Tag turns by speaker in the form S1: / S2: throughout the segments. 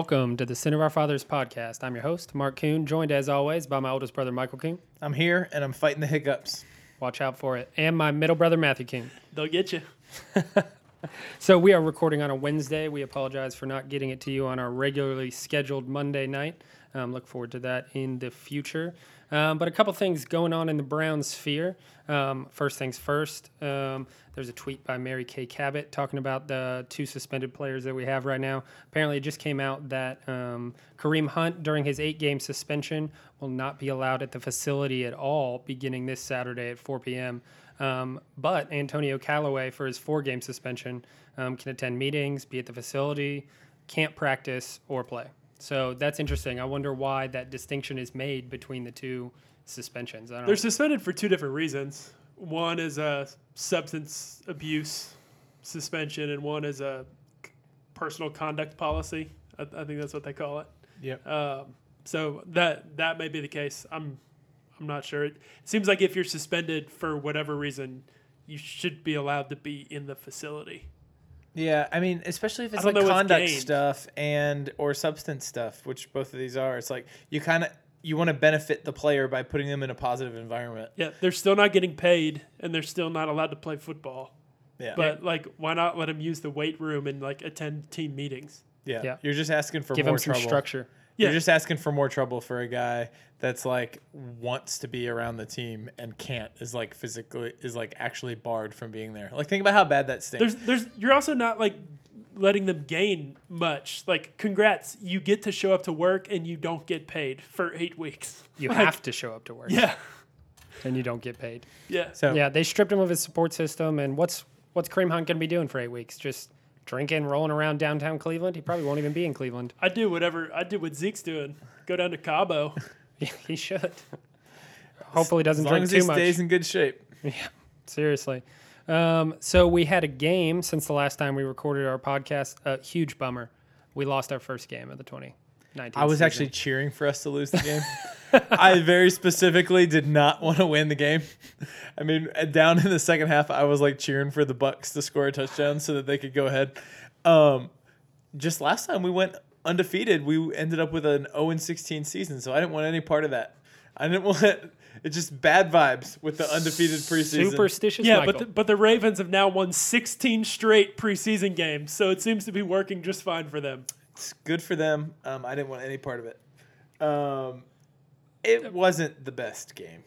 S1: Welcome to the Sin of Our Fathers podcast. I'm your host, Mark Kuhn, joined as always by my oldest brother, Michael Kuhn.
S2: I'm here and I'm fighting the hiccups.
S1: Watch out for it. And my middle brother, Matthew Kuhn.
S3: They'll get you.
S1: So we are recording on a Wednesday. We apologize for not getting it to you on our regularly scheduled Monday night. Um, look forward to that in the future. Um, but a couple things going on in the Brown sphere. Um, first things first, um, there's a tweet by Mary Kay Cabot talking about the two suspended players that we have right now. Apparently, it just came out that um, Kareem Hunt, during his eight game suspension, will not be allowed at the facility at all beginning this Saturday at 4 p.m. Um, but Antonio Callaway, for his four game suspension, um, can attend meetings, be at the facility, can't practice or play. So that's interesting. I wonder why that distinction is made between the two suspensions. I don't
S3: They're suspended for two different reasons. One is a substance abuse suspension, and one is a personal conduct policy. I, I think that's what they call it.
S2: Yep.
S3: Um, so that that may be the case. I'm I'm not sure. It seems like if you're suspended for whatever reason, you should be allowed to be in the facility.
S2: Yeah, I mean, especially if it's like conduct
S3: gained.
S2: stuff and or substance stuff, which both of these are. It's like you kind of you want to benefit the player by putting them in a positive environment.
S3: Yeah, they're still not getting paid, and they're still not allowed to play football.
S2: Yeah.
S3: But like, why not let them use the weight room and like attend team meetings?
S2: yeah.
S1: Yeah.
S2: You're just asking for
S1: Give
S2: more
S1: him some
S2: trouble.
S1: structure.
S3: Yeah.
S2: You're just asking for more trouble for a guy that's like wants to be around the team and can't is like physically is like actually barred from being there. Like think about how bad that stinks.
S3: There's, there's, you're also not like letting them gain much. Like, congrats, you get to show up to work and you don't get paid for eight weeks.
S1: You
S3: Like,
S1: have to show up to work,
S3: Yeah,
S1: and you don't get paid.
S3: yeah.
S2: so
S1: Yeah, they stripped him of his support system. And what's what's Kareem Hunt going to be doing for eight weeks? Just drinking, rolling around downtown Cleveland? He probably won't even be in Cleveland.
S3: I do whatever I do what Zeke's doing. Go down to Cabo.
S1: he should. Hopefully, doesn't
S2: as long
S1: drink
S2: as
S1: too
S2: he
S1: much.
S2: stays in good shape.
S1: Yeah, seriously. Um, so we had a game since the last time we recorded our podcast. A huge bummer. We lost our first game of the 2019.
S2: I was
S1: season.
S2: actually cheering for us to lose the game. I very specifically did not want to win the game. I mean, down in the second half, I was like cheering for the Bucks to score a touchdown so that they could go ahead. Um, just last time we went undefeated, we ended up with an 0 16 season, so I didn't want any part of that. I didn't want it's just bad vibes with the undefeated preseason.
S1: superstitious.
S3: Yeah,
S1: Michael.
S3: but the, but the Ravens have now won 16 straight preseason games, so it seems to be working just fine for them.
S2: It's good for them. Um, I didn't want any part of it. Um, it wasn't the best game,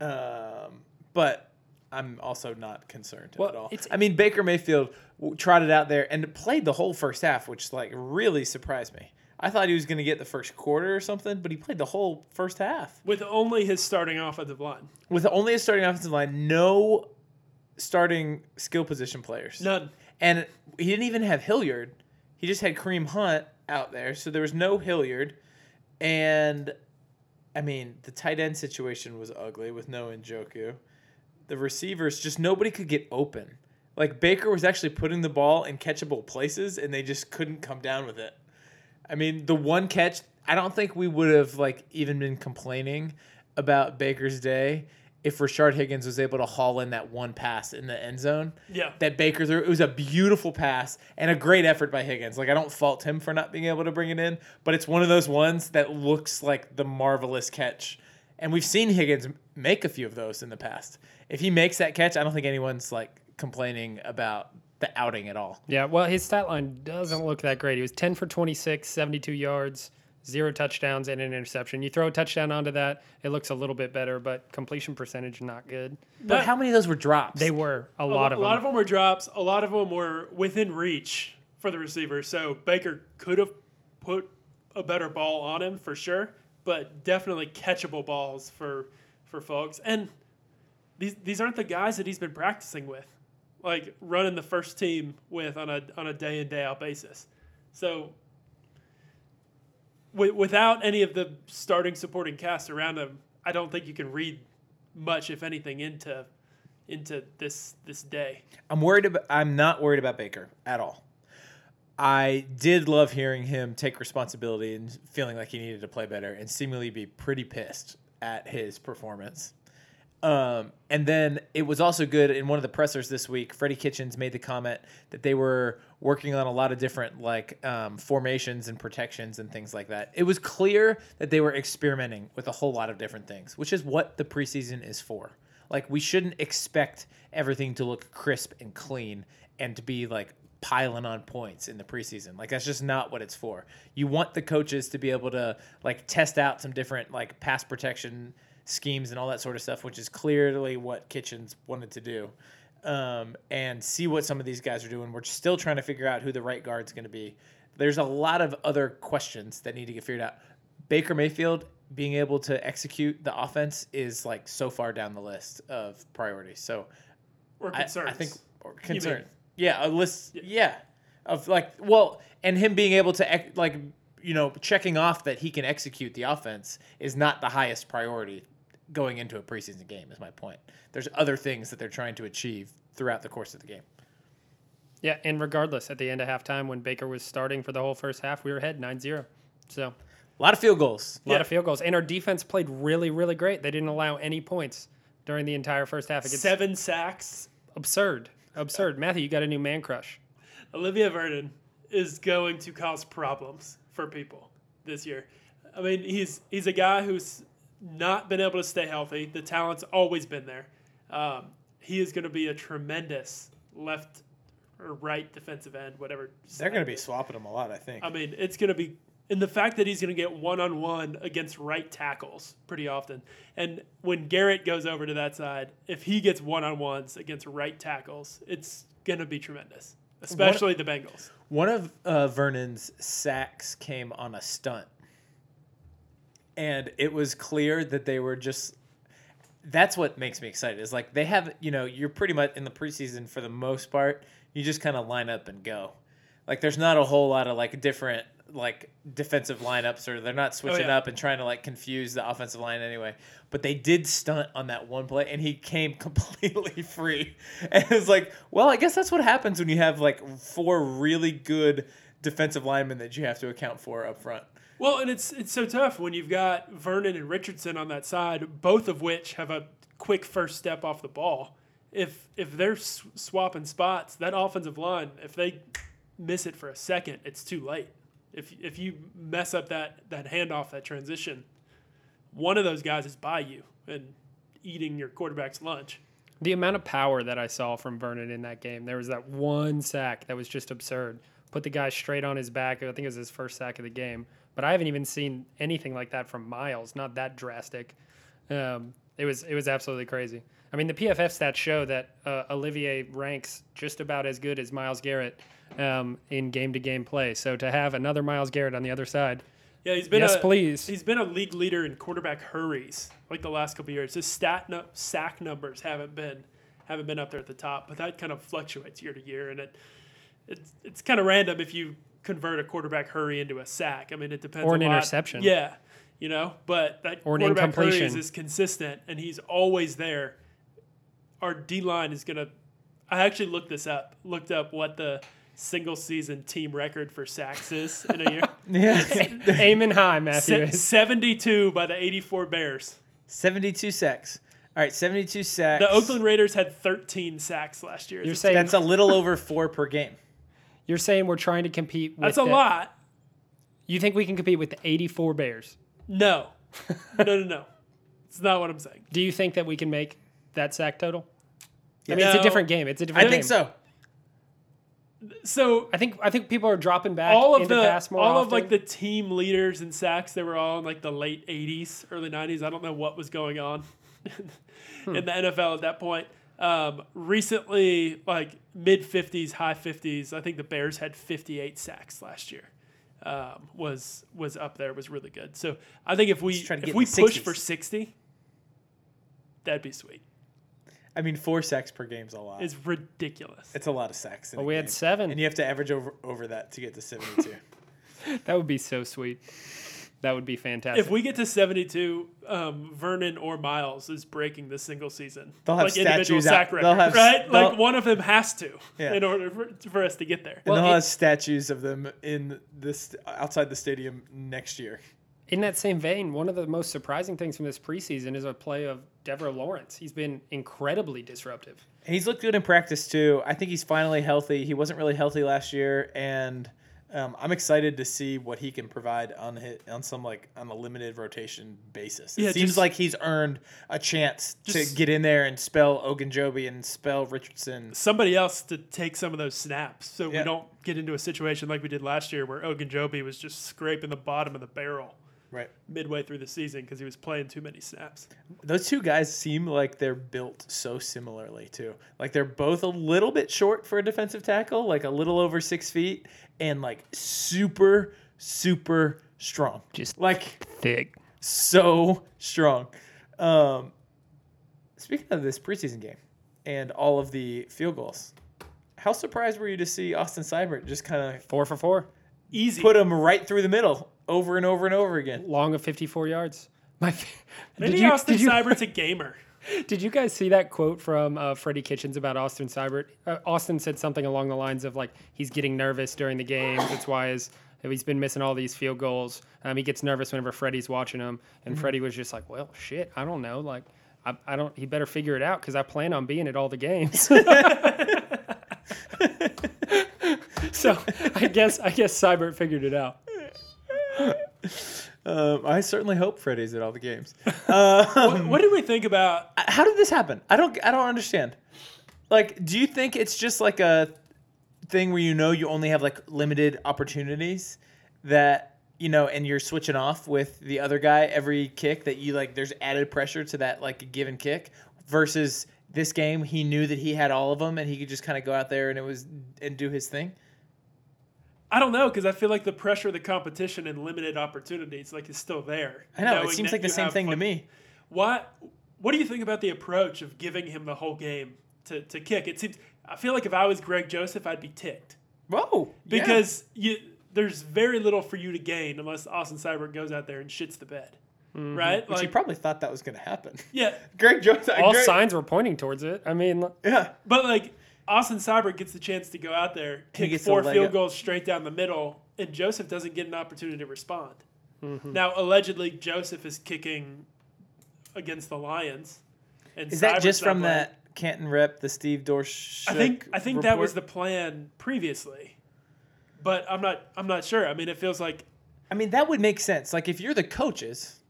S2: um, but I'm also not concerned
S1: Well,
S2: at all. I mean, Baker Mayfield trotted out there and played the whole first half, which like really surprised me. I thought he was going to get the first quarter or something, but he played the whole first half
S3: With only his starting offensive line.
S2: with only his starting offensive line, no starting skill position players.
S3: None.
S2: And he didn't even have Hilliard. He just had Kareem Hunt out there. So there was no Hilliard. And I mean, the tight end situation was ugly with no Njoku. The receivers, just nobody could get open. Like Baker was actually putting the ball in catchable places and they just couldn't come down with it. I mean, the one catch, I don't think we would have like even been complaining about Baker's day if Rashard Higgins was able to haul in that one pass in the end zone
S3: Yeah.
S2: that Baker threw. It was a beautiful pass and a great effort by Higgins. Like I don't fault him for not being able to bring it in, but it's one of those ones that looks like the marvelous catch. And we've seen Higgins make a few of those in the past. If he makes that catch, I don't think anyone's like complaining about the outing at all.
S1: yeah, well, his stat line doesn't look that great. He was 10 for 26, 72 yards, zero touchdowns, and an interception. You throw a touchdown onto that, it looks a little bit better, but completion percentage not good.
S2: But
S3: That-
S2: how many of those were drops?
S1: They were a
S3: a
S1: lot of them.
S3: a lot of them were drops. A lot of them were within reach for the receiver. So Baker could have put a better ball on him for sure, but definitely catchable balls for for folks. And these these aren't the guys that he's been practicing with, like running the first team with on a on a day in day out basis. So wi- without any of the starting supporting cast around him, I don't think you can read much, if anything, into into this this day.
S2: I'm worried about. I'm not worried about Baker at all. I did love hearing him take responsibility and feeling like he needed to play better, and seemingly be pretty pissed at his performance. Um, and then it was also good in one of the pressers this week. Freddie Kitchens made the comment that they were working on a lot of different like um, formations and protections and things like that. It was clear that they were experimenting with a whole lot of different things, which is what the preseason is for. Like we shouldn't expect everything to look crisp and clean and to be like piling on points in the preseason. Like that's just not what it's for. You want the coaches to be able to like test out some different like pass protection schemes and all that sort of stuff, which is clearly what Kitchens wanted to do. Um, and see what some of these guys are doing. We're still trying to figure out who the right guard's going to be. There's a lot of other questions that need to get figured out. Baker Mayfield being able to execute the offense is like so far down the list of priorities. So
S3: Or
S2: I,
S3: concerns.
S2: I think or concern. Yeah, a list. Yeah. of like well, and him being able to ec- like you know checking off that he can execute the offense is not the highest priority going into a preseason game. Is my point. There's other things that they're trying to achieve throughout the course of the game.
S1: Yeah, and regardless, at the end of halftime, when Baker was starting for the whole first half, we were ahead 9 0. So,
S2: A lot of field goals.
S1: a lot
S3: Yeah.
S1: of field goals. And our defense played really, really great. They didn't allow any points during the entire first half. It's
S3: seven sacks.
S1: absurd. Absurd. Matthew, you got a new man crush.
S3: Olivier Vernon is going to cause problems for people this year. I mean, he's he's a guy who's not been able to stay healthy. The talent's always been there. Um, he is going to be a tremendous left or right defensive end, whatever.
S2: They're going to be swapping him a lot, I think.
S3: I mean, it's going to be, and the fact that he's going to get one on one against right tackles pretty often. And when Garrett goes over to that side, if he gets one on ones against right tackles, it's going to be tremendous, especially the Bengals.
S2: One of uh, Vernon's sacks came on a stunt. And it was clear that they were just. That's what makes me excited. Is like they have, you know, you're pretty much in the preseason for the most part. You just kind of line up and go. Like there's not a whole lot of like different like defensive lineups, or they're not oh, switching
S3: yeah.
S2: up and trying to like confuse the offensive line anyway. But they did stunt on that one play, and he came completely free. And it's like, well, I guess that's what happens when you have like four really good defensive linemen that you have to account for up front.
S3: Well, and it's it's so tough when you've got Vernon and Richardson on that side, both of which have a quick first step off the ball. If if they're s- swapping spots, that offensive line, if they miss it for a second, it's too late. If if you mess up that that handoff, that transition, one of those guys is by you and eating your quarterback's lunch.
S1: The amount of power that I saw from Vernon in that game, there was that one sack that was just absurd. Put the guy straight on his back. I think it was his first sack of the game. But I haven't even seen anything like that from Myles. Not that drastic. Um, it was it was absolutely crazy. I mean, the PFF stats show that uh, Olivier ranks just about as good as Myles Garrett um, in game to game play. So to have another Myles Garrett on the other side,
S3: Yeah, he's been
S1: yes,
S3: a,
S1: please.
S3: He's been a league leader in quarterback hurries like the last couple years. His stat no, sack numbers haven't been haven't been up there at the top, but that kind of fluctuates year to year, and it it's it's kind of random if you convert a quarterback hurry into a sack. I mean, it depends.
S1: Or
S3: a
S1: an
S3: lot.
S1: interception.
S3: Yeah, you know, but that
S1: Or
S3: quarterback hurries
S1: incompletion.
S3: is consistent, and he's always there. Our D line is gonna. I actually looked this up. Looked up what the single season team record for sacks is in a year.
S2: Yeah.
S1: Aiming high, Matthew.
S3: Se- 72 by the 84 Bears.
S2: 72 sacks. All right, 72 sacks.
S3: The Oakland Raiders had 13 sacks last year.
S1: You're saying
S2: That's a little over four per game.
S1: You're saying we're trying to compete. with That's
S3: a
S1: the-
S3: lot.
S1: You think we can compete with the 84 Bears?
S3: No. no, no, no. It's not what I'm saying.
S1: Do you think that we can make that sack total? I mean, it's a
S3: No.
S1: different game. It's a different.
S2: I
S1: think
S2: so.
S3: So
S1: I think I think people are dropping back
S3: all of
S1: into
S3: the
S1: pass more
S3: all
S1: often.
S3: of like the team leaders in sacks, they were all in like the late 80s, early 90s. I don't know what was going on
S1: Hmm.
S3: in the NFL at that point. Um, recently, like mid 50s, high 50s, I think the Bears had 58 sacks last year. Um, was was up there was really good. So I think if we
S2: Let's
S3: if we push
S2: 60s.
S3: for 60, that'd be sweet.
S2: I mean, four sacks per game's a lot.
S3: It's ridiculous.
S2: It's a lot of sacks. In
S1: Well,
S2: a
S1: we had seven.
S2: and you have to average over over that to get to 72.
S1: that would be so sweet. That would be fantastic.
S3: If we get to 72, um, Vernon or Myles is breaking the single season.
S2: They'll have
S3: like individual
S2: statues out-
S3: sack record,
S2: they'll have-
S3: right? Like
S2: they'll-
S3: one of them has to
S2: Yeah.
S3: in order for, for us to get there.
S2: and
S1: Well,
S2: they'll
S1: it-
S2: have statues of them in this outside the stadium next year.
S1: In that same vein, one of the most surprising things from this preseason is a play of Devaroe Lawrence. He's been incredibly disruptive.
S2: He's looked good in practice too. I think he's finally healthy. He wasn't really healthy last year, and um, I'm excited to see what he can provide on his, on some like on a limited rotation basis. It
S3: Yeah,
S2: seems
S3: just-
S2: like he's earned a chance to get in there and spell Ogunjobi and spell Richardson.
S3: Somebody else to take some of those snaps, so
S2: Yeah.
S3: we don't get into a situation like we did last year, where Ogunjobi was just scraping the bottom of the barrel
S2: Right.
S3: midway through the season because he was playing too many snaps.
S2: Those two guys seem like they're built so similarly too. Like they're both a little bit short for a defensive tackle, like a little over six feet, and like super, super strong.
S1: Just
S2: Like
S1: thick.
S2: so strong. Um, speaking of this preseason game and all of the field goals, how surprised were you to see Austin Seibert just kind of
S1: Four for four.
S3: Easy.
S2: put him right through the middle over and over and over again?
S1: Long of 54 yards. My, did you,
S3: Austin
S1: did, you,
S3: Seibert's a gamer.
S1: did you guys see that quote from uh, Freddie Kitchens about Austin Seibert? Uh, Austin said something along the lines of like he's getting nervous during the game. That's why his, he's been missing all these field goals. Um, he gets nervous whenever Freddie's watching him, and Freddie was just like, "Well, shit, I don't know. Like, I, I don't. He better figure it out because I plan on being at all the games." so I guess I guess Seibert figured it out.
S2: Um, I certainly hope Freddie's at all the games.
S3: what, what did we think about?
S2: How did this happen? I don't. I don't understand. Like, do you think it's just like a thing where you know you only have like limited opportunities that you know, and you're switching off with the other guy every kick that you like? There's added pressure to that like given kick versus this game. He knew that he had all of them and he could just kind of go out there and it was and do his thing.
S3: I don't know because I feel like the pressure of the competition and limited opportunities like is still there.
S2: I know it seems like the same
S3: have,
S2: thing to me.
S3: What What do you think about the approach of giving him the whole game to, to kick? It seems I feel like if I was Greg Joseph, I'd be ticked
S2: Whoa! yeah.
S3: because you there's very little for you to gain unless Austin Seibert goes out there and shits the bed, mm-hmm. right?
S2: Which he probably thought that was going to happen.
S3: yeah,
S2: Greg Joseph.
S1: All
S2: Greg,
S1: signs were pointing towards it. I mean,
S2: Yeah.
S3: but like Austin Seibert gets the chance to go out there, kick four field
S2: up.
S3: goals straight down the middle, and Joseph doesn't get an opportunity to respond.
S2: Mm-hmm.
S3: Now, allegedly, Joseph is kicking against the Lions. And
S2: Is that just from
S3: playing.
S2: that Canton rep, the Steve Dorsch?
S3: I think I think that was the plan previously, but I'm not I'm not sure. I mean, it feels like
S2: I mean, that would make sense. Like if you're the coaches,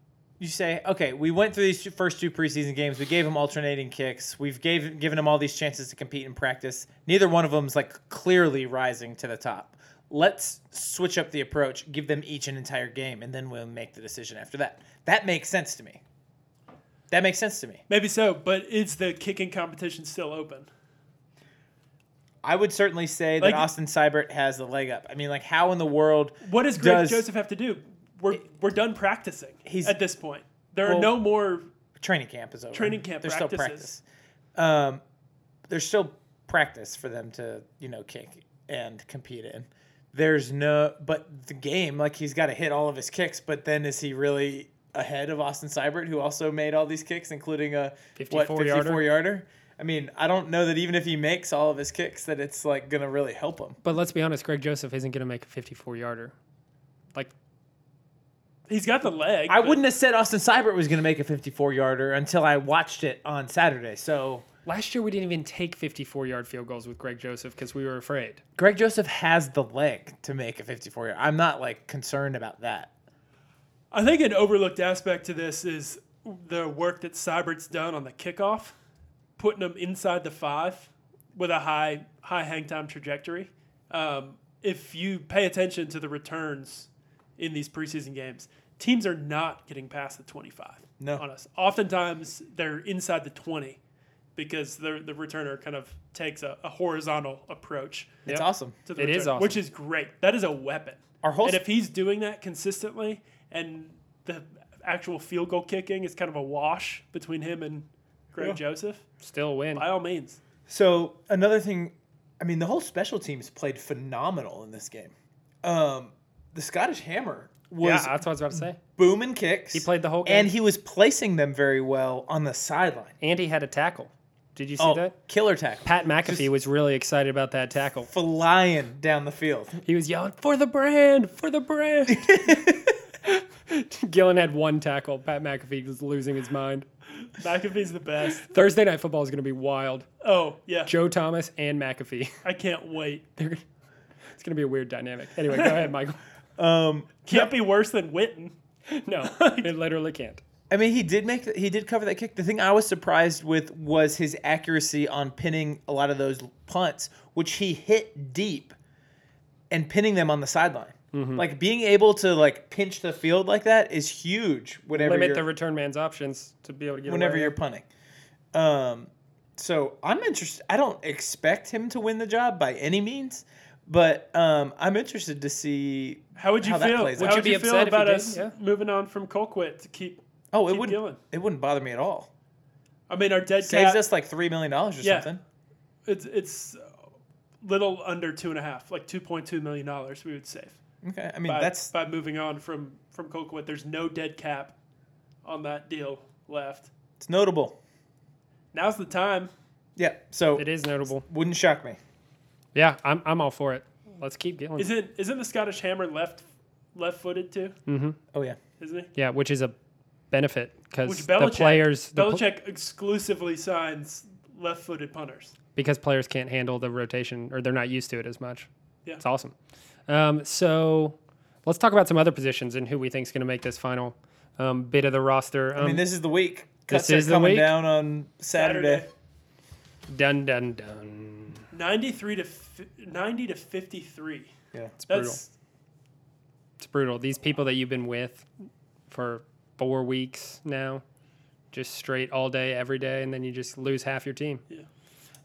S2: you say, okay, we went through these first two preseason games. We gave them alternating kicks. We've gave given them all these chances to compete in practice. Neither one of them is like clearly rising to the top. Let's switch up the approach. Give them each an entire game, and then we'll make the decision after that. That makes sense to me. That makes sense to me.
S3: maybe so, but is the kicking competition still open?
S2: I would certainly say that Austin Seibert has the leg up. I mean, like, how in the world?
S3: What does Greg
S2: Does-
S3: Joseph have to do? We're we're done practicing.
S2: He's-
S3: at this point. There are no more.
S2: training camp is over.
S3: Training camp
S2: There's still
S3: practices.
S2: practice. Um, there's still practice for them to you know kick and compete in. There's no, but the game like he's got to hit all of his kicks. But then is he really ahead of Austin Seibert, who also made all these kicks, including a
S1: 54
S2: what
S1: yarder?
S2: 54 yarder? I mean, I don't know that even if he makes all of his kicks, that it's like gonna really help him.
S1: but let's be honest, Greg Joseph isn't going to make a 54 yarder. Like,
S3: He's got the leg.
S2: I
S3: but
S2: wouldn't have said Austin Seibert was gonna make a 54 yarder until I watched it on Saturday. So
S1: last year we didn't even take 54 yard field goals with Greg Joseph because we were afraid.
S2: Greg Joseph has the leg to make a 54 yard. I'm not like concerned about that.
S3: I think an overlooked aspect to this is the work that Seibert's done on the kickoff, putting them inside the five with a high high hang time trajectory. Um, if you pay attention to the returns in these preseason games, teams are not getting past the 25
S2: No.
S3: on us. Oftentimes they're inside the 20 because the the returner kind of takes a, a horizontal approach
S2: It's
S1: Yep.
S2: awesome.
S3: to the
S1: It
S3: return,
S1: is awesome.
S3: which is great. That is a weapon.
S2: Our whole
S3: and if he's doing that consistently, and the actual field goal kicking is kind of a wash between him and Greg
S2: Yeah.
S3: Joseph,
S1: Still a win.
S3: by all means.
S2: So another thing, I mean, the whole special teams played phenomenal in this game. Um, the Scottish Hammer was
S1: yeah, that's what I was about to say.
S2: booming kicks.
S1: He played the whole game.
S2: and he was placing them very well on the sideline.
S1: And he had a tackle. Did you see
S2: Oh,
S1: that?
S2: killer tackle!
S1: Pat McAfee
S2: Just-
S1: was really excited about that tackle.
S2: Flying down the field.
S1: He was yelling, for the brand, for the brand. Gillan had one tackle. Pat McAfee was losing his mind.
S3: McAfee's the best.
S1: Thursday night football is going to be wild.
S3: Oh yeah,
S1: Joe Thomas and McAfee.
S3: I can't wait.
S1: They're, it's going to be a weird dynamic. Anyway, go ahead, Michael.
S2: Um,
S3: Can't be worse than Witten.
S1: No, it literally can't.
S2: I mean, he did make the, he did cover that kick. The thing I was surprised with was his accuracy on pinning a lot of those punts, which he hit deep, and pinning them on the sideline.
S1: Mm-hmm.
S2: Like being able to like pinch the field like that is huge. Whenever
S1: Limit the return man's options to be able to get
S2: whenever
S1: away.
S2: you're punting. Um, so I'm interested. I don't expect him to win the job by any means, but um, I'm interested to see
S3: How would you
S2: How that
S3: feel?
S2: plays out.
S3: would
S1: Would you
S3: you
S1: be upset if
S3: about
S1: did?
S3: us
S1: Yeah.
S3: moving on from Colquitt to keep?
S2: Oh, it
S3: Keep
S2: wouldn't.
S3: going.
S2: It wouldn't bother me at all.
S3: I mean, our dead cap
S2: Saves
S3: cap.
S2: us like three million dollars or
S3: Yeah.
S2: something.
S3: It's it's little under two and a half, like two point two million dollars. We would save
S2: Okay, I mean
S3: by,
S2: that's
S3: by moving on from from Colquitt. There's no dead cap on that deal left.
S2: it's notable.
S3: Now's the time.
S2: Yeah, so
S1: It is notable.
S2: wouldn't shock me.
S1: Yeah, I'm, I'm all for it. Let's keep going.
S3: Isn't isn't the Scottish Hammer left left footed too? Mm-hmm.
S2: Oh yeah,
S3: Isn't he?
S1: yeah, which is a benefit because
S3: Which
S1: the
S3: Belichick
S1: players the pl-
S3: Belichick exclusively signs left footed punters.
S1: because players can't handle the rotation or they're not used to it as much.
S3: Yeah.
S1: It's awesome. Um, so let's talk about some other positions and who we think is going to make this final um, bit of the roster. Um,
S2: I mean this is the week.
S1: this
S2: Cuts
S1: is
S2: are
S1: the
S2: coming
S1: week.
S2: down on Saturday.
S1: dun dun dun.
S3: Ninety three to fi- ninety to fifty three.
S2: Yeah,
S1: It's brutal.
S3: That's
S1: It's brutal. These people that you've been with for four weeks now, just straight all day, every day, and then you just lose half your team.
S3: Yeah.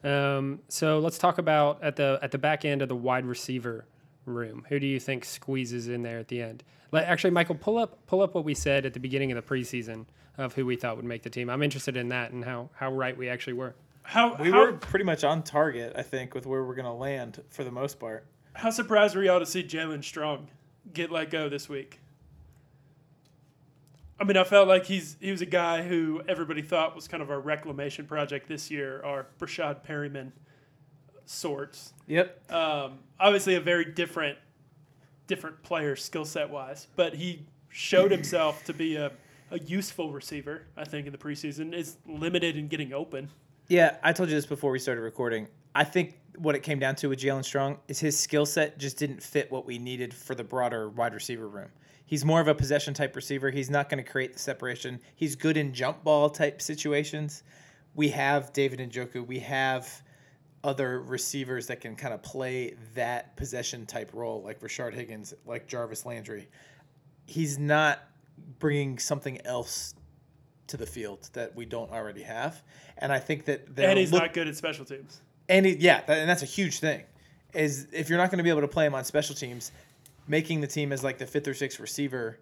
S1: Um, so let's talk about at the at the back end of the wide receiver room. Who do you think squeezes in there at the end? Like, actually, Michael, pull up pull up what we said at the beginning of the preseason of who we thought would make the team. I'm interested in that and how how right we actually were.
S3: How
S2: we
S3: how,
S2: were pretty much on target. I think with where we're gonna land for the most part.
S3: how surprised were y'all to see Jaelen Strong get let go this week? I mean, I felt like he's he was a guy who everybody thought was kind of our reclamation project this year, our Breshad Perriman sorts.
S2: Yep.
S3: Um, obviously, a very different different player skill set wise, but he showed himself to be a, a useful receiver. I think in the preseason is limited in getting open.
S2: Yeah, I told you this before we started recording. I think what it came down to with Jaelen Strong is his skill set just didn't fit what we needed for the broader wide receiver room. He's more of a possession type receiver. He's not going to create the separation. He's good in jump ball type situations. We have David and Njoku. We have other receivers that can kind of play that possession type role, like Rashard Higgins, like Jarvis Landry. He's not bringing something else to the field that we don't already have, and I think that
S3: And he's
S2: look-
S3: not good at special teams.
S2: and he, yeah, that, and that's a huge thing. Is if you're not going to be able to play him on special teams, making the team as like the fifth or sixth receiver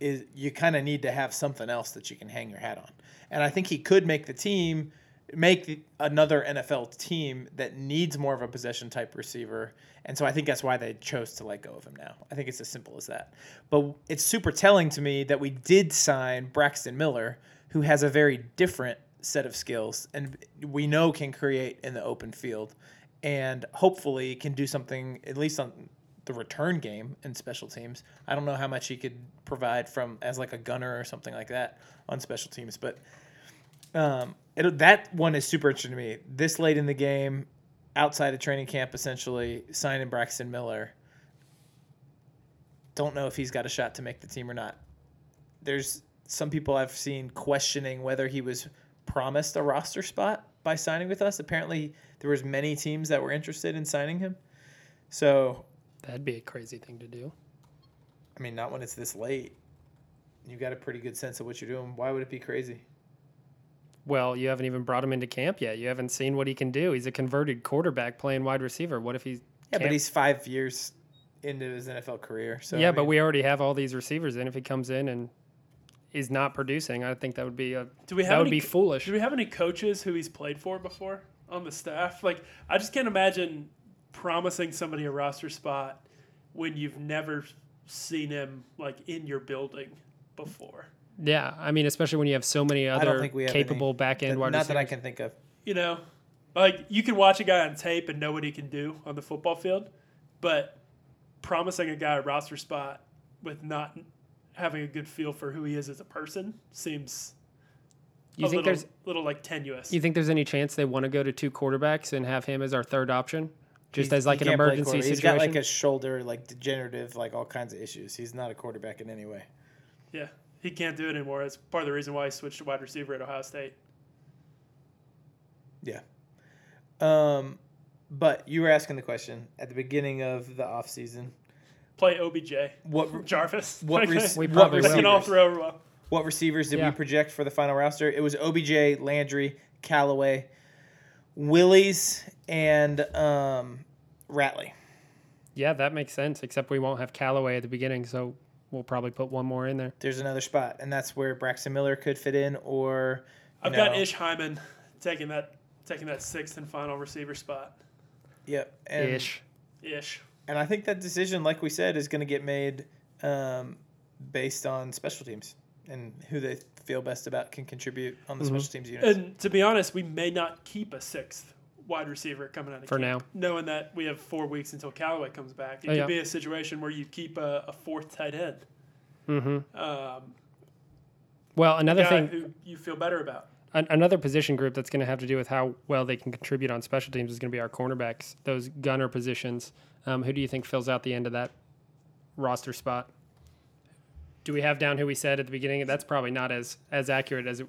S2: is you kind of need to have something else that you can hang your hat on. And I think he could make the team, make another NFL team that needs more of a possession type receiver. And so I think that's why they chose to let go of him now. I think it's as simple as that. But it's super telling to me that we did sign Braxton Miller, who has a very different set of skills and we know can create in the open field and hopefully can do something at least on the return game and special teams. I don't know how much he could provide from as like a gunner or something like that on special teams, but um, it, that one is super interesting to me. This late in the game, outside of training camp, essentially signing Braxton Miller. Don't know if he's got a shot to make the team or not. There's some people I've seen questioning whether he was promised a roster spot by signing with us. Apparently, there was many teams that were interested in signing him. So,
S1: That'd be a crazy thing to do.
S2: I mean, not when it's this late. You got a pretty good sense of what you're doing. Why would it be crazy?
S1: Well, you haven't even brought him into camp yet. You haven't seen what he can do. He's a converted quarterback playing wide receiver. What if he's
S2: Yeah,
S1: Can't-
S2: but he's five years into his NFL career. So
S1: yeah,
S2: I
S1: but we already have all these receivers in. If he comes in and is not producing, I think that would be a
S3: Do we have
S1: that would
S3: any
S1: be foolish.
S3: Do we have any coaches who he's played for before on the staff? Like, I just can't imagine promising somebody a roster spot when you've never seen him like in your building before.
S1: Yeah, I mean, especially when you have so many other
S2: we
S1: capable
S2: any-
S1: back end
S2: that-
S1: wide
S2: not
S1: receivers.
S2: that I can think of.
S3: You know, like you can watch a guy on tape and know what he can do on the football field, but promising a guy a roster spot with not having a good feel for who he is as a person seems
S1: You
S3: a
S1: think
S3: little,
S1: there's
S3: little like tenuous.
S1: you think there's any chance they want to go to two quarterbacks and have him as our third option, just
S2: He's-
S1: as like an emergency situation?
S2: He's got like a shoulder, like degenerative, like all kinds of issues. He's not a quarterback in any way.
S3: yeah, he can't do it anymore. That's part of the reason why he switched to wide receiver at Ohio State.
S2: Yeah. Um, but you were asking the question at the beginning of the offseason.
S3: Play OBJ,
S2: What
S3: Jarvis.
S2: what
S3: Okay.
S2: rec-
S1: We
S2: what
S1: probably
S3: They
S1: will.
S3: can all
S2: receivers?
S3: throw well.
S2: What receivers did
S1: Yeah.
S2: we project for the final roster? It was OBJ, Landry, Callaway, Willies, and um, Ratley.
S1: yeah, that makes sense. Except we won't have Callaway at the beginning, so we'll probably put one more in there.
S2: There's another spot, and that's where Braxton Miller could fit in, or you
S3: I've got
S2: know,
S3: Ish Hyman taking that taking that sixth and final receiver spot.
S2: Yep, and,
S1: Ish.
S3: Ish.
S2: and I think that decision, like we said, is going to get made um, based on special teams and who they feel best about can contribute on the
S1: Mhm.
S2: special teams units.
S3: And to be honest, we may not keep a sixth wide receiver coming out of
S1: For
S3: camp, knowing that we have four weeks until Callaway comes back. It
S1: Oh,
S3: could
S1: yeah.
S3: be a situation where you keep a, a fourth tight end,
S1: Mm-hmm.
S3: um,
S1: Well, another thing,
S3: who you feel better about.
S1: an- another position group that's going to have to do with how well they can contribute on special teams is going to be our cornerbacks, those gunner positions. Um, who do you think fills out the end of that roster spot? Do we have down who we said at the beginning? That's probably not as as accurate as it.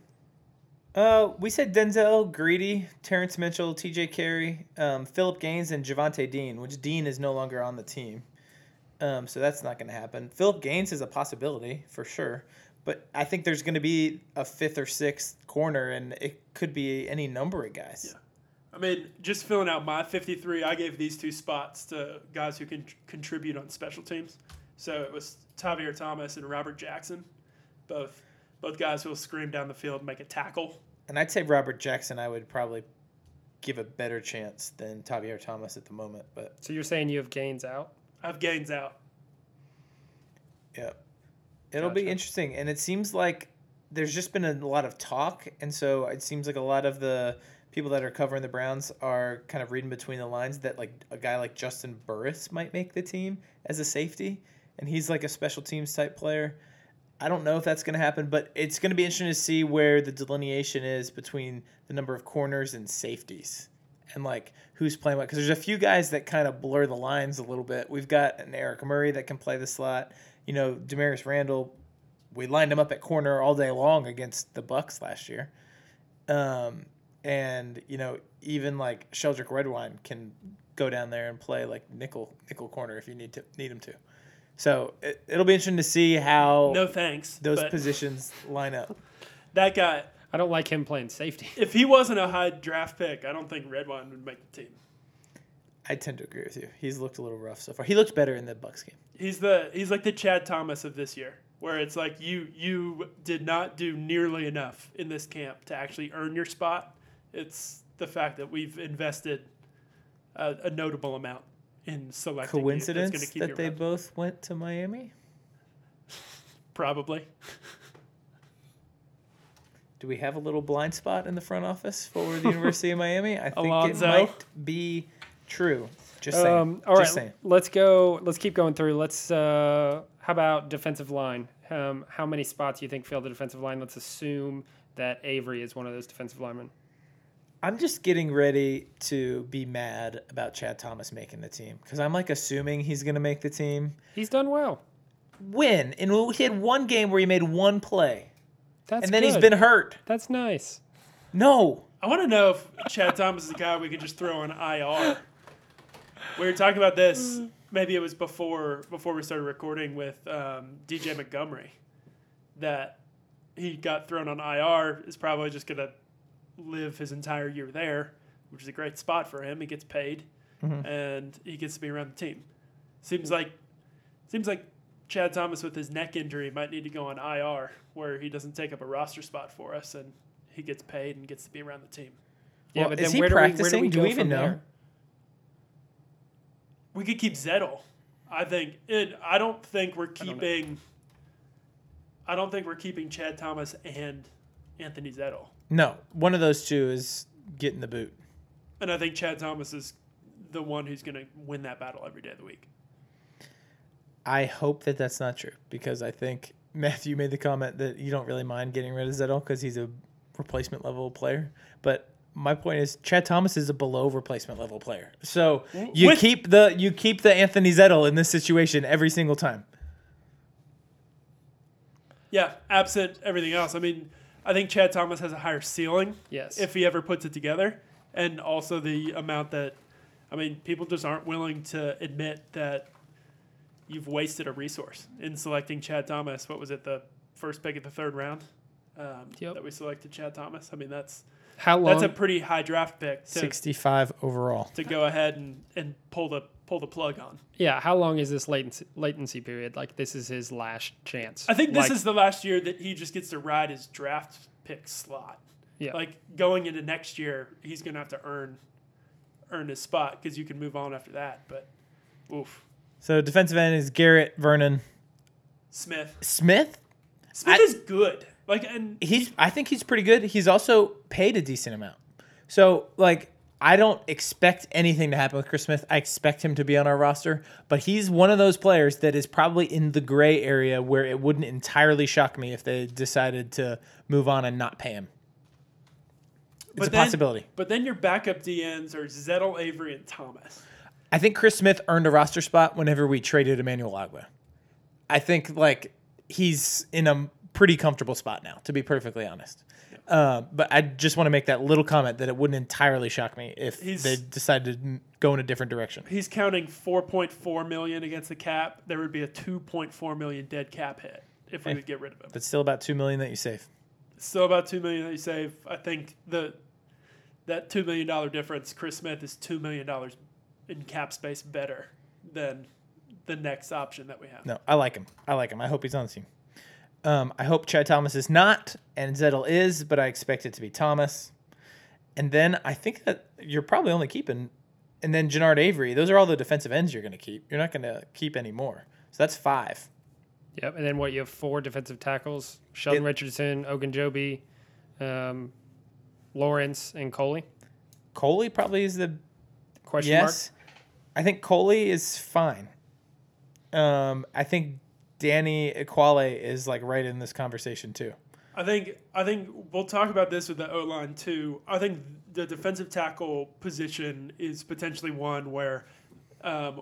S2: Uh, we said Denzel, Greedy, Terrance Mitchell, T.J. Carrie, um, Phillip Gaines, and Javante Dean, which Dean is no longer on the team. Um, so that's not going to happen. Phillip Gaines is a possibility for sure, but I think there's going to be a fifth or sixth corner, and it could be any number of guys.
S3: Yeah. I mean, just filling out my 53, I gave these two spots to guys who can contribute on special teams. So it was Tavierre Thomas and Robert Jackson, both both guys who will scream down the field and make a tackle.
S2: And I'd say Robert Jackson, I would probably give a better chance than Tavierre Thomas at the moment, but
S1: So you're saying you have Gaines out?
S3: I have Gaines out.
S2: Yeah. It'll be interesting. And it seems like there's just been a lot of talk. And so it seems like a lot of the people that are covering the Browns are kind of reading between the lines that like a guy like Juston Burris might make the team as a safety. And he's like a special teams type player. I don't know if that's going to happen, but it's going to be interesting to see where the delineation is between the number of corners and safeties and like who's playing what. Because there's a few guys that kind of blur the lines a little bit. We've got an Eric Murray that can play the slot. You know, Damarious Randall, we lined him up at corner all day long against the Bucks last year. Um, and you know, even like Sheldrick Redwine can go down there and play like nickel nickel corner if you need to need him to. So it, it'll be interesting to see how
S3: No thanks.
S2: those positions line up.
S3: that guy,
S1: I don't like him playing safety.
S3: if he wasn't a high draft pick, I don't think Redwine would make the team.
S2: I tend to agree with you. He's looked a little rough so far. He looked better in the Bucks game.
S3: He's the he's like the Chad Thomas of this year, where it's like you you did not do nearly enough in this camp to actually earn your spot. It's the fact that we've invested a, a notable amount in selecting you that's gonna
S2: Coincidence
S3: keep
S2: that they
S3: around.
S2: both went to Miami?
S3: probably.
S2: Do we have a little blind spot in the front office for the University of Miami? I think
S3: Alonzo?
S2: it might be true. Just saying.
S1: Um, all right,
S2: Just saying.
S1: let's go. Let's keep going through. Let's. Uh, how about defensive line? Um, how many spots do you think fill the defensive line? Let's assume that Avery is one of those defensive linemen.
S2: I'm just getting ready to be mad about Chad Thomas making the team because I'm like assuming he's going to make the team.
S1: He's done well.
S2: Win. And he had one game where he made one play.
S1: That's
S2: and then he's been hurt.
S1: That's nice.
S2: No.
S3: I want to know if Chad Thomas is a guy we could just throw on IR. We were talking about this. Maybe it was before before we started recording with um, DJ Montgomery. That he got thrown on IR is probably just gonna live his entire year there, which is a great spot for him. He gets paid, mm-hmm. and he gets to be around the team. Seems like seems like Chad Thomas with his neck injury might need to go on IR, where he doesn't take up a roster spot for us, and he gets paid and gets to be around the team.
S1: Yeah,
S2: Well,
S1: but
S2: is
S1: then
S2: he
S1: where do we, where do
S2: practicing?
S1: we
S2: Do
S1: go
S2: we even
S1: from
S2: know?
S1: there?
S3: We could keep Zettel. I think it. I don't think we're
S1: don't
S3: keeping. I don't think we're keeping Chad Thomas and Anthony Zettel,
S2: No. One of those two is getting the boot.
S3: and I think Chad Thomas is the one who's going to win that battle every day of the week.
S2: I hope that that's not true because I think Matthew made the comment that you don't really mind getting rid of Zettel because he's a replacement level player. But my point is, Chad Thomas is a below replacement level player. So you
S3: With-
S2: keep the you keep the Anthony Zettel in this situation every single time.
S3: Yeah, absent everything else. I mean, I think Chad Thomas has a higher ceiling
S1: Yes.
S3: if he ever puts it together, and also the amount that, I mean, people just aren't willing to admit that you've wasted a resource in selecting Chad Thomas. What was it, the first pick of the third round um,
S1: Yep.
S3: that we selected Chad Thomas? I mean, that's
S1: How long?
S3: that's a pretty high draft pick to,
S2: Sixty five overall.
S3: to go ahead and, and pull the pull the plug on.
S1: yeah. How long is this latency latency period? Like this is his last chance.
S3: I think this
S1: Like,
S3: is the last year that he just gets to ride his draft pick slot.
S1: Yeah.
S3: Like going into next year, he's gonna have to earn earn his spot because you can move on after that. But oof,
S2: So defensive end is Garrett Vernon
S3: Smith.
S2: Smith.
S3: Smith
S2: I-
S3: is good. Like and
S2: He's I think he's pretty good. He's also paid a decent amount. So like I don't expect anything to happen with Chris Smith. I expect him to be on our roster, but he's one of those players that is probably in the gray area where it wouldn't entirely shock me if they decided to move on and not pay him. It's
S3: but
S2: a
S3: then-
S2: possibility.
S3: But then your backup DNs are Zettel, Avery, and Thomas.
S2: I think Chris Smith earned a roster spot whenever we traded Emmanuel Ogbah. I think like he's in a pretty comfortable spot now, to be perfectly honest. Uh, but I just want to make that little comment that it wouldn't entirely shock me if
S3: He's-
S2: they decided to go in a different direction.
S3: He's counting 4.4 million against the cap. There would be a 2.4 million dead cap hit if we would get rid of him.
S2: But still about two million that you save.
S3: Still about two million that you save. I think the that two million dollar difference, Chris Smith is two million dollars in cap space better than the next option that we have.
S2: No, I like him. I like him. I hope he's on the team. Um, I hope Chad Thomas is not, and Zettel is, but I expect it to be Thomas. And then I think that you're probably only keeping, and then Genard Avery. Those are all the defensive ends you're going to keep. You're not going to keep any more. So that's five.
S1: Yep. And then what? You have four defensive tackles: Sheldon
S2: It-
S1: Richardson, Ogunjobi, um, Lawrence, and Coley.
S2: Coley probably is the
S1: Question mark.
S2: yes. I think Coley is fine. Um, I think Danny Ekuale is like right in this conversation too.
S3: I think I think we'll talk about this with the O line too. I think the defensive tackle position is potentially one where um,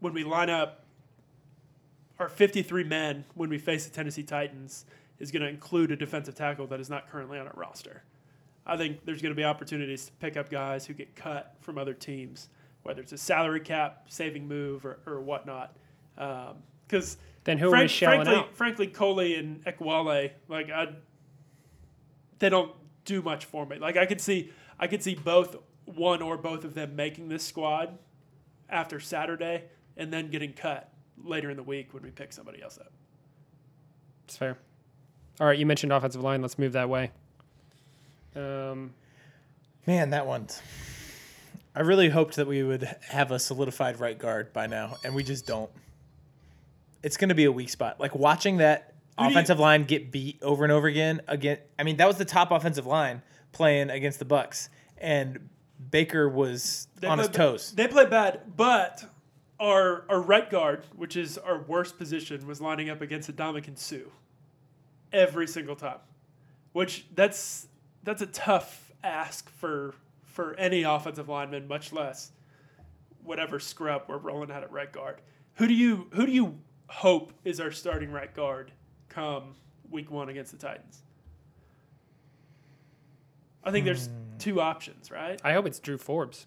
S3: when we line up our 53 men when we face the Tennessee Titans is going to include a defensive tackle that is not currently on our roster. I think there's going to be opportunities to pick up guys who get cut from other teams, whether it's a salary cap saving move or, or whatnot. Because
S1: Then who are we
S3: Frank,
S1: shelling
S3: frankly,
S1: out?
S3: frankly, Coley and Ekuale, like I, they don't do much for me. Like I could see, I could see both one or both of them making this squad after Saturday and then getting cut later in the week when we pick somebody else up.
S1: It's fair. All right, you mentioned offensive line. Let's move that way. Um,
S2: Man, that one's. I really hoped that we would have a solidified right guard by now, and we just don't. It's going to be a weak spot. Like watching that
S3: Who do you-
S2: offensive line get beat over and over again. Again, I mean that was the top offensive line playing against the Bucks, and Baker was on his toes.
S3: They play bad, but our our right guard, which is our worst position, was lining up against Ndamukong Suh every single time. Which that's that's a tough ask for for any offensive lineman, much less whatever scrub we're rolling out at right guard. Who do you who do you hope is our starting right guard come week one against the Titans? I think there's hmm. two options, right?
S1: I hope it's Drew Forbes.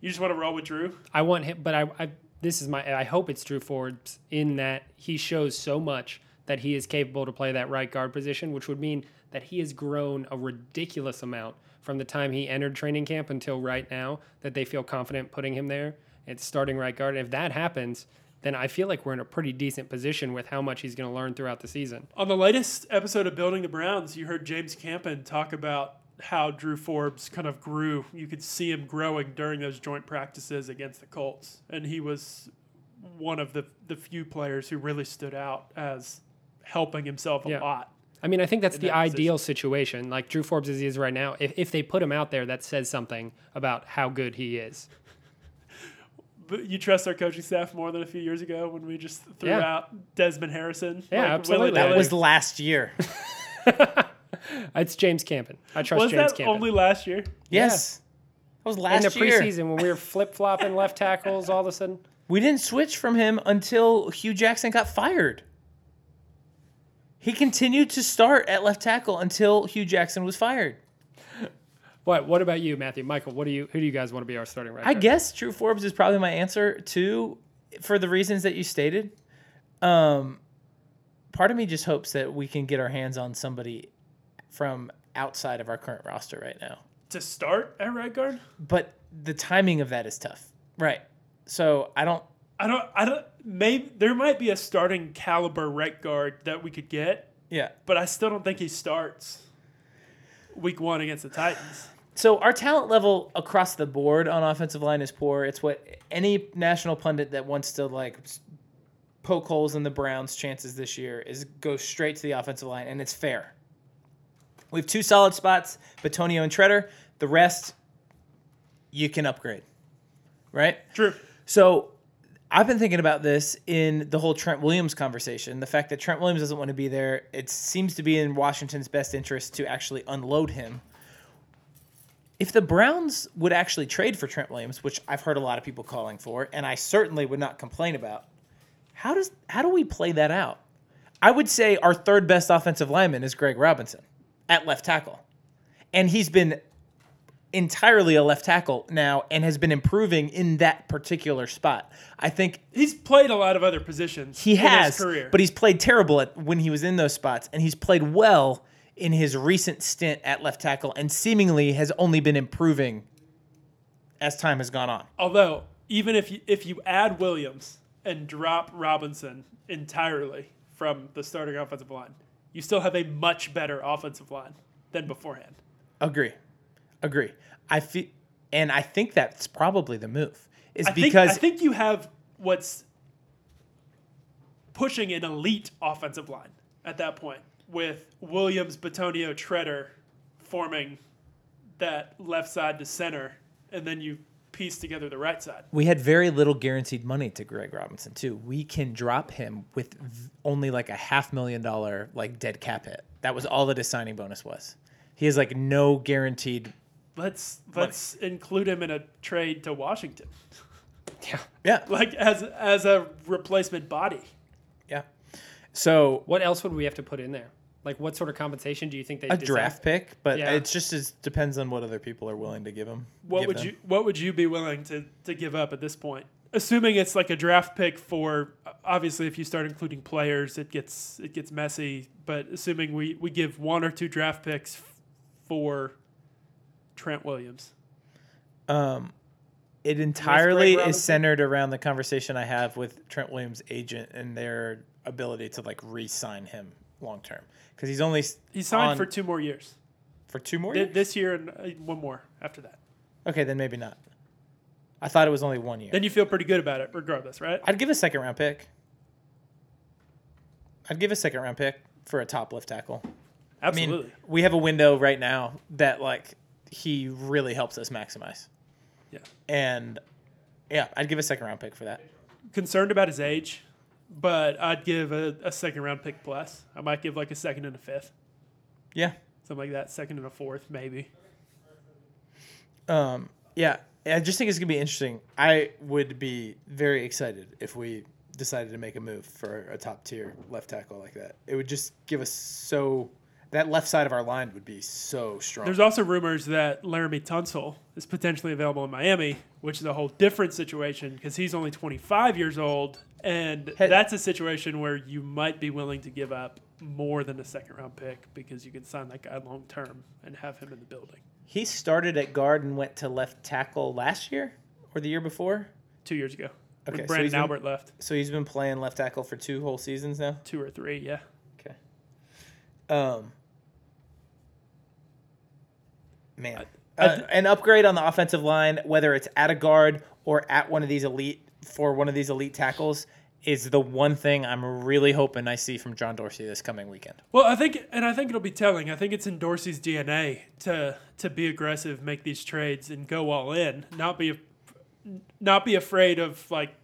S3: You just want to roll with Drew?
S1: I want him, but I, I this is my. I hope it's Drew Forbes in that he shows so much that he is capable to play that right guard position, which would mean that he has grown a ridiculous amount from the time he entered training camp until right now. That they feel confident putting him there. It's starting right guard. And if that happens, then I feel like we're in a pretty decent position with how much he's going to learn throughout the season.
S3: On the latest episode of Building the Browns, you heard James Campen talk about how Drew Forbes kind of grew. You could see him growing during those joint practices against the Colts, and he was one of the the few players who really stood out as helping himself a
S1: Yeah.
S3: lot.
S1: I mean, I think that's the
S3: that
S1: ideal situation. Like Drew Forbes as he is right now. If, if they put him out there, that says something about how good he is.
S3: But you trust our coaching staff more than a few years ago when we just threw
S1: Yeah.
S3: out Desmond Harrison.
S1: Yeah, absolutely.
S2: That was last year.
S1: It's James Campen. I trust
S3: Was
S1: James
S3: that
S1: Campen.
S3: only last year?
S2: Yes. That was last in
S1: the
S2: year.
S1: preseason when we were flip flopping left tackles all of a sudden.
S2: We didn't switch from him until Hue Jackson got fired. He continued to start at left tackle until Hue Jackson was fired.
S1: What? What about you, Matthew? Michael? What do you? Who do you guys want to be our starting right? Guard?
S2: I
S1: guard?
S2: guess True Forbes is probably my answer too, for the reasons that you stated. Um, part of me just hopes that we can get our hands on somebody from outside of our current roster right now.
S3: To start at right guard?
S2: But the timing of that is tough. Right. So I don't.
S3: I don't. I don't. Maybe there might be a starting caliber right guard that we could get,
S2: Yeah.
S3: but I still don't think he starts week one against the Titans.
S2: So our talent level across the board on offensive line is poor. It's what any national pundit that wants to like poke holes in the Browns' chances this year is go straight to the offensive line, and it's fair. We have two solid spots, Bitonio and Tretter. The rest, you can upgrade, right?
S3: True.
S2: So I've been thinking about this in the whole Trent Williams conversation. The fact that Trent Williams doesn't want to be there, it seems to be in Washington's best interest to actually unload him. If the Browns would actually trade for Trent Williams, which I've heard a lot of people calling for, and I certainly would not complain about, how does how do we play that out? I would say our third best offensive lineman is Greg Robinson at left tackle. And he's been entirely a left tackle now and has been improving in that particular spot. I think
S3: He's played a lot of other positions.
S2: he
S3: in
S2: has,
S3: his career,
S2: but he's played terrible at when he was in those spots, and he's played well in his recent stint at left tackle, and seemingly has only been improving as time has gone on.
S3: although even if you, if you add Williams and drop Robinson entirely from the starting offensive line, you still have a much better offensive line than beforehand.
S2: Agree, agree. I feel, and I think that's probably the move. Is
S3: I think,
S2: because
S3: I think you have what's pushing an elite offensive line at that point with Williams, Bitonio, Tretter forming that left side to center, and then you piece together the right side.
S2: we had very little guaranteed money to Greg Robinson too. We can drop him with only like a half million dollar like dead cap hit. That was all that his signing bonus was. He has like no guaranteed.
S3: Let's let's include him in a trade to Washington,
S1: Yeah.
S2: Yeah,
S3: like as as a replacement body.
S2: Yeah. So
S1: What else would we have to put in there? Like, what sort of compensation do you think they
S2: a
S1: decide?
S2: draft pick, but
S1: Yeah.
S2: it's just as depends on what other people are willing to give him.
S3: What
S2: give
S3: would
S2: them.
S3: you What would you be willing to to give up at this point? Assuming it's like a draft pick for obviously, if you start including players, it gets it gets messy. But assuming we we give one or two draft picks f- for Trent Williams,
S2: Um, it entirely is centered around the conversation I have with Trent Williams' agent and their ability to like re-sign him long term because he's only
S3: he signed for two more years.
S2: for two more.
S3: Th-
S2: Years?
S3: This year and uh, one more after that.
S2: Okay, then maybe not. I thought it was only one year.
S3: Then you feel pretty good about it, regardless, right?
S2: I'd give a second round pick. I'd give a second round pick for a top left tackle. I
S3: Absolutely.
S2: mean, we have a window right now that like he really helps us maximize.
S3: yeah.
S2: And yeah, I'd give a second round pick for that.
S3: Concerned about his age, but I'd give a, a second round pick plus. I might give like a second and a fifth,
S2: Yeah.
S3: something like that. Second and a fourth, maybe.
S2: Um, yeah, I just think it's gonna be interesting. I would be very excited if we decided to make a move for a top tier left tackle like that. It would just give us so that left side of our line would be so strong.
S3: There's also rumors that Laremy Tunsil is potentially available in Miami, which is a whole different situation because he's only 25 years old, and that's a situation where you might be willing to give up more than a second round pick because you can sign that guy long term and have him in the building.
S2: he started at guard and went to left tackle last year or the year before.
S3: Two years ago,
S2: Okay, so
S3: when Branden
S2: been-
S3: Albert left,
S2: So he's been playing left tackle for two whole seasons now.
S3: two or three, yeah.
S2: Okay. Um. Man,
S3: I-
S2: uh, an upgrade on the offensive line, whether it's at a guard or at one of these elite for one of these elite tackles, is the one thing I'm really hoping I see from John Dorsey this coming weekend.
S3: Well, I think, and I think it'll be telling. I think it's in Dorsey's DNA to to be aggressive, make these trades, and go all in. Not be, not be afraid of like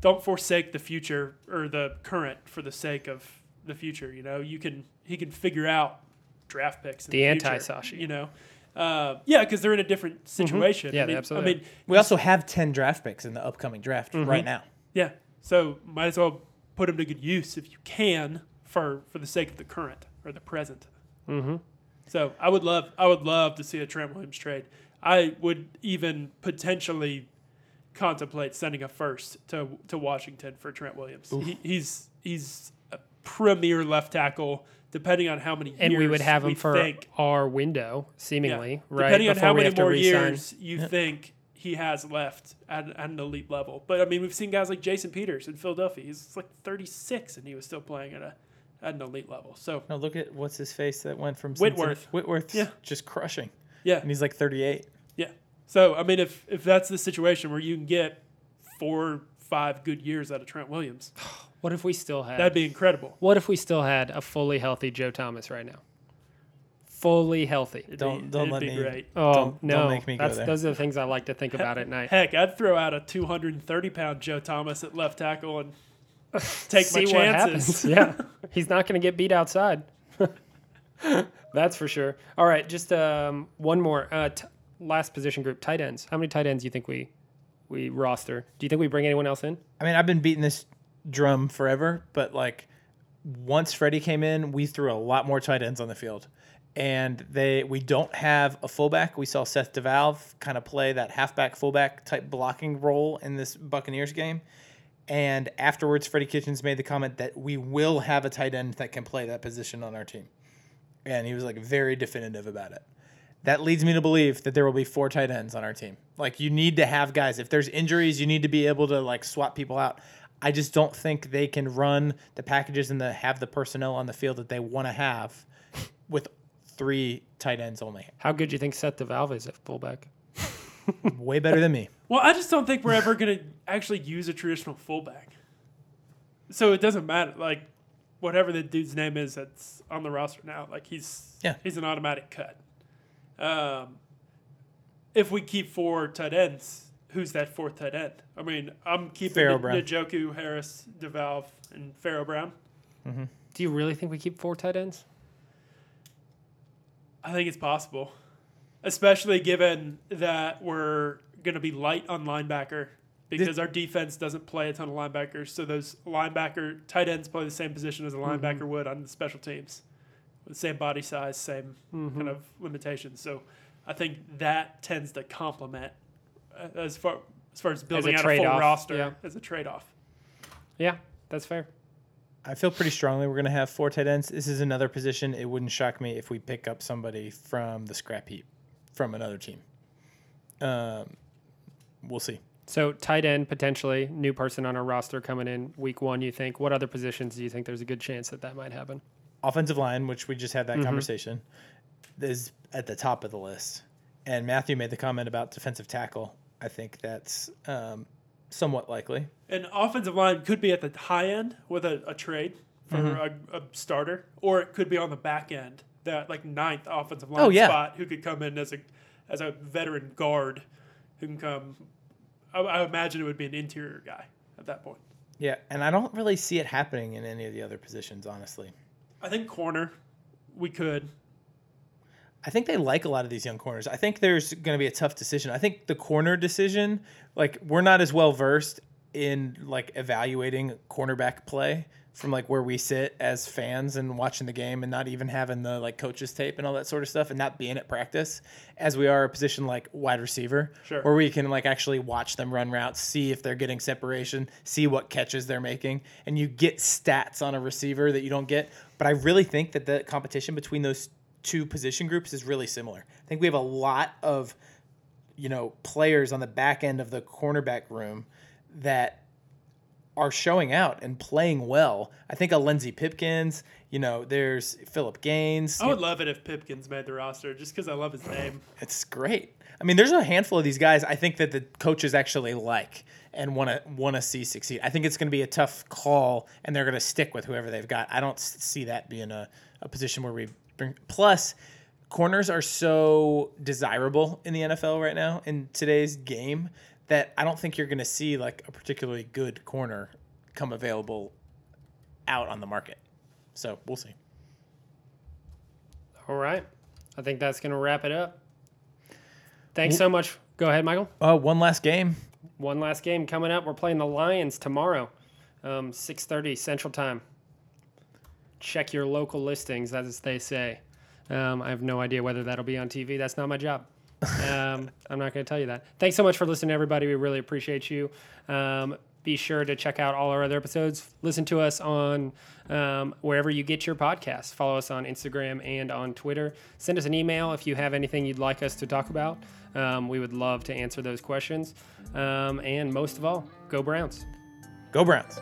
S3: don't forsake the future or the current for the sake of the future. You know, you can he can figure out draft picks. In
S1: The
S3: the,
S1: anti-Sashi.
S3: You know, uh, yeah, because they're in a different situation.
S1: Yeah,
S3: I mean,
S1: absolutely.
S3: I mean,
S2: We also have 10 draft picks in the upcoming draft right now.
S3: yeah. So might as well put them to good use if you can for for the sake of the current or the present.
S1: Mm-hmm.
S3: So I would love I would love to see a Trent Williams trade. I would even potentially contemplate sending a first to to Washington for Trent Williams. He, he's he's a premier left tackle. Depending on how many
S1: And
S3: years
S1: we would have him for
S3: think,
S1: our window, seemingly,
S3: yeah.
S1: right?
S3: Depending on how many more years you think he has left at, at an elite level. But I mean, we've seen guys like Jason Peters in Philadelphia. He's like 36 and he was still playing at a at an elite level. So
S2: now look at what's his face that went from
S3: Whitworth.
S2: Cincinnati- Whitworth's
S3: Yeah.
S2: just crushing.
S3: yeah,
S2: And he's like 38.
S3: Yeah. So I mean, if if that's the situation where you can get four, five good years out of Trent Williams, oh,
S1: What if we still had?
S3: that'd be incredible.
S1: what if we still had a fully healthy Joe Thomas right now? Fully healthy.
S3: It'd
S2: Don't-
S3: be,
S2: don't
S3: it'd
S2: let
S3: be
S2: me-
S3: great.
S1: Oh
S2: Don't-
S1: no!
S2: don't make me go
S1: That's,
S2: there.
S1: Those are the things I like to think about at night.
S3: Heck, I'd throw out a 230 pound Joe Thomas at left tackle and take
S1: See
S3: my
S1: what
S3: chances.
S1: happens. yeah, he's not going to get beat outside. That's for sure. All right, just um, one more. Uh, t- last position group, tight ends. How many tight ends do you think we we roster? Do you think we bring anyone else in?
S2: I mean, I've been beating this drum forever, but like once Freddie came in, we threw a lot more tight ends on the field. And they we don't have a fullback. We saw Seth DeValve kind of play that halfback fullback type blocking role in this Buccaneers game. And afterwards, Freddie Kitchens made the comment that we will have a tight end that can play that position on our team. And he was like very definitive about it. That leads me to believe that there will be four tight ends on our team. Like you need to have guys. If there's injuries, you need to be able to like swap people out. I just don't think they can run the packages and the have the personnel on the field that they want to have with three tight ends only.
S1: How good do you think Seth DeValve is at fullback?
S2: Way better than me.
S3: Well, I just don't think we're ever going to actually use a traditional fullback. So it doesn't matter. Like, whatever the dude's name is that's on the roster now, like he's
S2: Yeah.
S3: he's an automatic cut. Um, if we keep four tight ends, who's that fourth tight end? I mean, I'm keeping
S2: Pharaoh
S3: N- Njoku, Harris, DeValve, and Pharaoh Brown. Mm-hmm.
S1: Do you really think we keep four tight ends?
S3: I think it's possible, especially given that we're going to be light on linebacker because our defense doesn't play a ton of linebackers. So those linebacker tight ends play the same position as a mm-hmm. linebacker would on the special teams, with the same body size, same mm-hmm. kind of limitations. So I think that tends to complement as far as far as building out a full
S1: trade-off,
S3: roster
S1: yeah.
S3: as a trade off.
S1: Yeah, that's fair.
S2: I feel pretty strongly we're going to have four tight ends. This is another position. It wouldn't shock me if we pick up somebody from the scrap heap from another team. Um, we'll see.
S1: So tight end potentially new person on our roster coming in week one. You think? What other positions do you think there's a good chance that that might happen?
S2: offensive line, which we just had that conversation, is at the top of the list. And Matthew made the comment about defensive tackle. I think that's um, somewhat likely.
S3: And offensive line could be at the high end with a, a trade for
S2: Mm-hmm.
S3: a, a starter, or it could be on the back end, that like ninth offensive line
S2: Oh, yeah.
S3: spot who could come in as a as a veteran guard who can come. I, I imagine it would be an interior guy at that point.
S2: Yeah, and I don't really see it happening in any of the other positions, honestly.
S3: I think corner, we could.
S2: I think they like a lot of these young corners. I think there's going to be a tough decision. I think the corner decision, like we're not as well versed in like evaluating cornerback play from like where we sit as fans and watching the game and not even having the like coaches tape and all that sort of stuff and not being at practice as we are a position like wide receiver
S3: Sure.
S2: where we can like actually watch them run routes, see if they're getting separation, see what catches they're making and you get stats on a receiver that you don't get. But I really think that the competition between those two position groups is really similar. I think we have a lot of you know players on the back end of the cornerback room that are showing out and playing well. I think a Lenzy Pipkins, you know, there's Phillip Gaines.
S3: I would love it if Pipkins made the roster just because I love his name.
S2: It's great. I mean, there's a handful of these guys I think that the coaches actually like and want to want to see succeed. I think it's going to be a tough call, and they're going to stick with whoever they've got. I don't see that being a, a position where we. Plus, corners are so desirable in the NFL right now in today's game that I don't think you're going to see like a particularly good corner come available out on the market. So we'll see.
S1: All right. I think that's going to wrap it up. Thanks so much. Go ahead, Michael.
S2: Uh, one last game.
S1: One last game coming up. We're playing the Lions tomorrow, um, 6.30 Central Time. Check your local listings, as they say. Um, I have no idea whether that'll be on TV. That's not my job. Um, I'm not going to tell you that. Thanks so much for listening, everybody. We really appreciate you. Um, be sure to check out all our other episodes. Listen to us on um, wherever you get your podcasts. Follow us on Instagram and on Twitter. Send us an email if you have anything you'd like us to talk about. Um, we would love to answer those questions. Um, and most of all, go Browns.
S2: Go Browns.